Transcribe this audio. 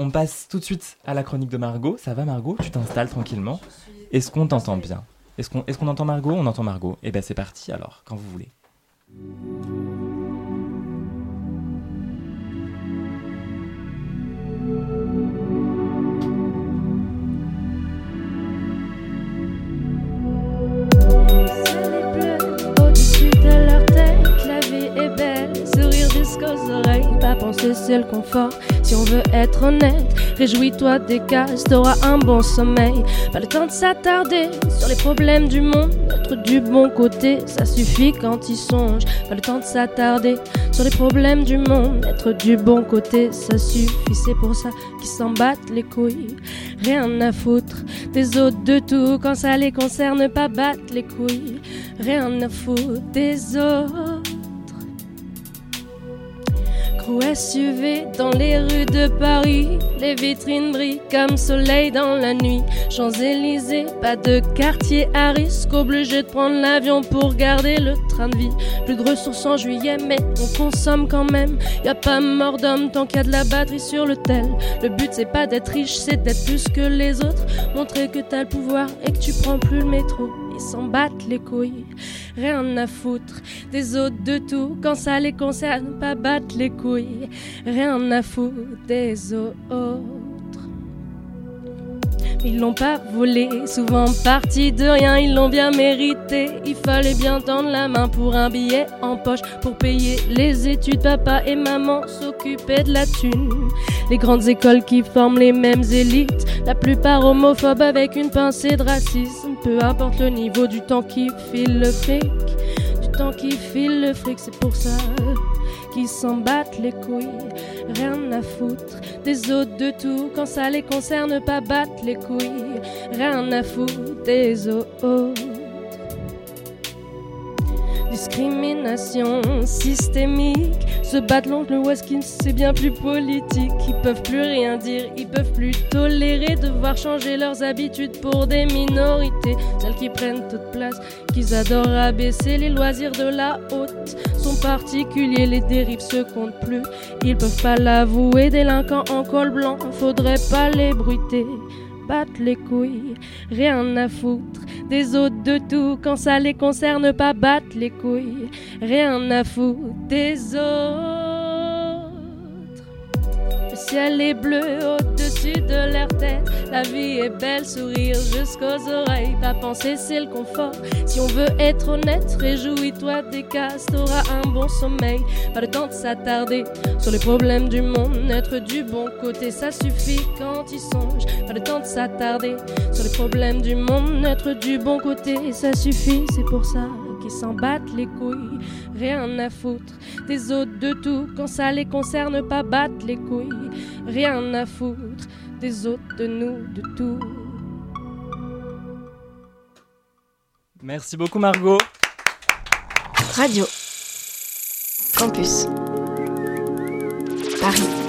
On passe tout de suite à la chronique de Margot. Ça va Margot? Tu t'installes tranquillement. Est-ce qu'on t'entend bien? Est-ce qu'on entend Margot? On entend Margot. Eh bien c'est parti alors, quand vous voulez. C'est le confort. Si on veut être honnête, réjouis-toi des cases, t'auras un bon sommeil. Pas le temps de s'attarder sur les problèmes du monde, être du bon côté, ça suffit quand il songe. Pas le temps de s'attarder sur les problèmes du monde, être du bon côté, ça suffit. C'est pour ça qu'ils s'en battent les couilles. Rien à foutre des autres de tout quand ça les concerne, pas battre les couilles. Rien à foutre des autres. SUV dans les rues de Paris. Les vitrines brillent comme soleil dans la nuit. Champs-Élysées, pas de quartier à risque. Obligé de prendre l'avion pour garder le train de vie. Plus de ressources en juillet, mais on consomme quand même. Y a pas mort d'homme tant qu'il y a de la batterie sur le tel. Le but c'est pas d'être riche, c'est d'être plus que les autres. Montrer que t'as le pouvoir et que tu prends plus le métro s'en battent les couilles. Rien à foutre des autres de tout quand ça les concerne, pas battre les couilles. Rien à foutre des autres. Ils l'ont pas volé, souvent parti de rien, ils l'ont bien mérité. Il fallait bien tendre la main pour un billet en poche, pour payer les études. Papa et maman s'occupaient de la thune. Les grandes écoles qui forment les mêmes élites, la plupart homophobes avec une pincée de racisme. Peu importe le niveau du temps qui file le fric, qui file le fric, c'est pour ça qui s'en battent les couilles, rien à foutre des autres de tout quand ça les concerne pas battre les couilles, rien à foutre des autres. Discrimination systémique, se battre l'oncle Waskins, c'est bien plus politique. Ils peuvent plus rien dire, ils peuvent plus tolérer devoir changer leurs habitudes pour des minorités, celles qui prennent toute place, qu'ils adorent abaisser les loisirs de la haute. Sont particuliers, les dérives se comptent plus, ils peuvent pas l'avouer. Délinquants en col blanc, faudrait pas les bruiter battre les couilles, rien à foutre des autres de tout quand ça les concerne pas battre les couilles, rien à foutre des autres. Ciel est bleu au-dessus de leur tête, la vie est belle, sourire jusqu'aux oreilles, pas penser c'est le confort. Si on veut être honnête, réjouis-toi des t'auras un bon sommeil, pas le temps de s'attarder sur les problèmes du monde, être du bon côté, ça suffit quand il songe, pas le temps de s'attarder sur les problèmes du monde, être du bon côté, ça suffit, c'est pour ça s'en battent les couilles, rien à foutre des autres de tout quand ça les concerne pas battre les couilles, rien à foutre des autres de nous de tout. Merci beaucoup Margot. Radio Campus Paris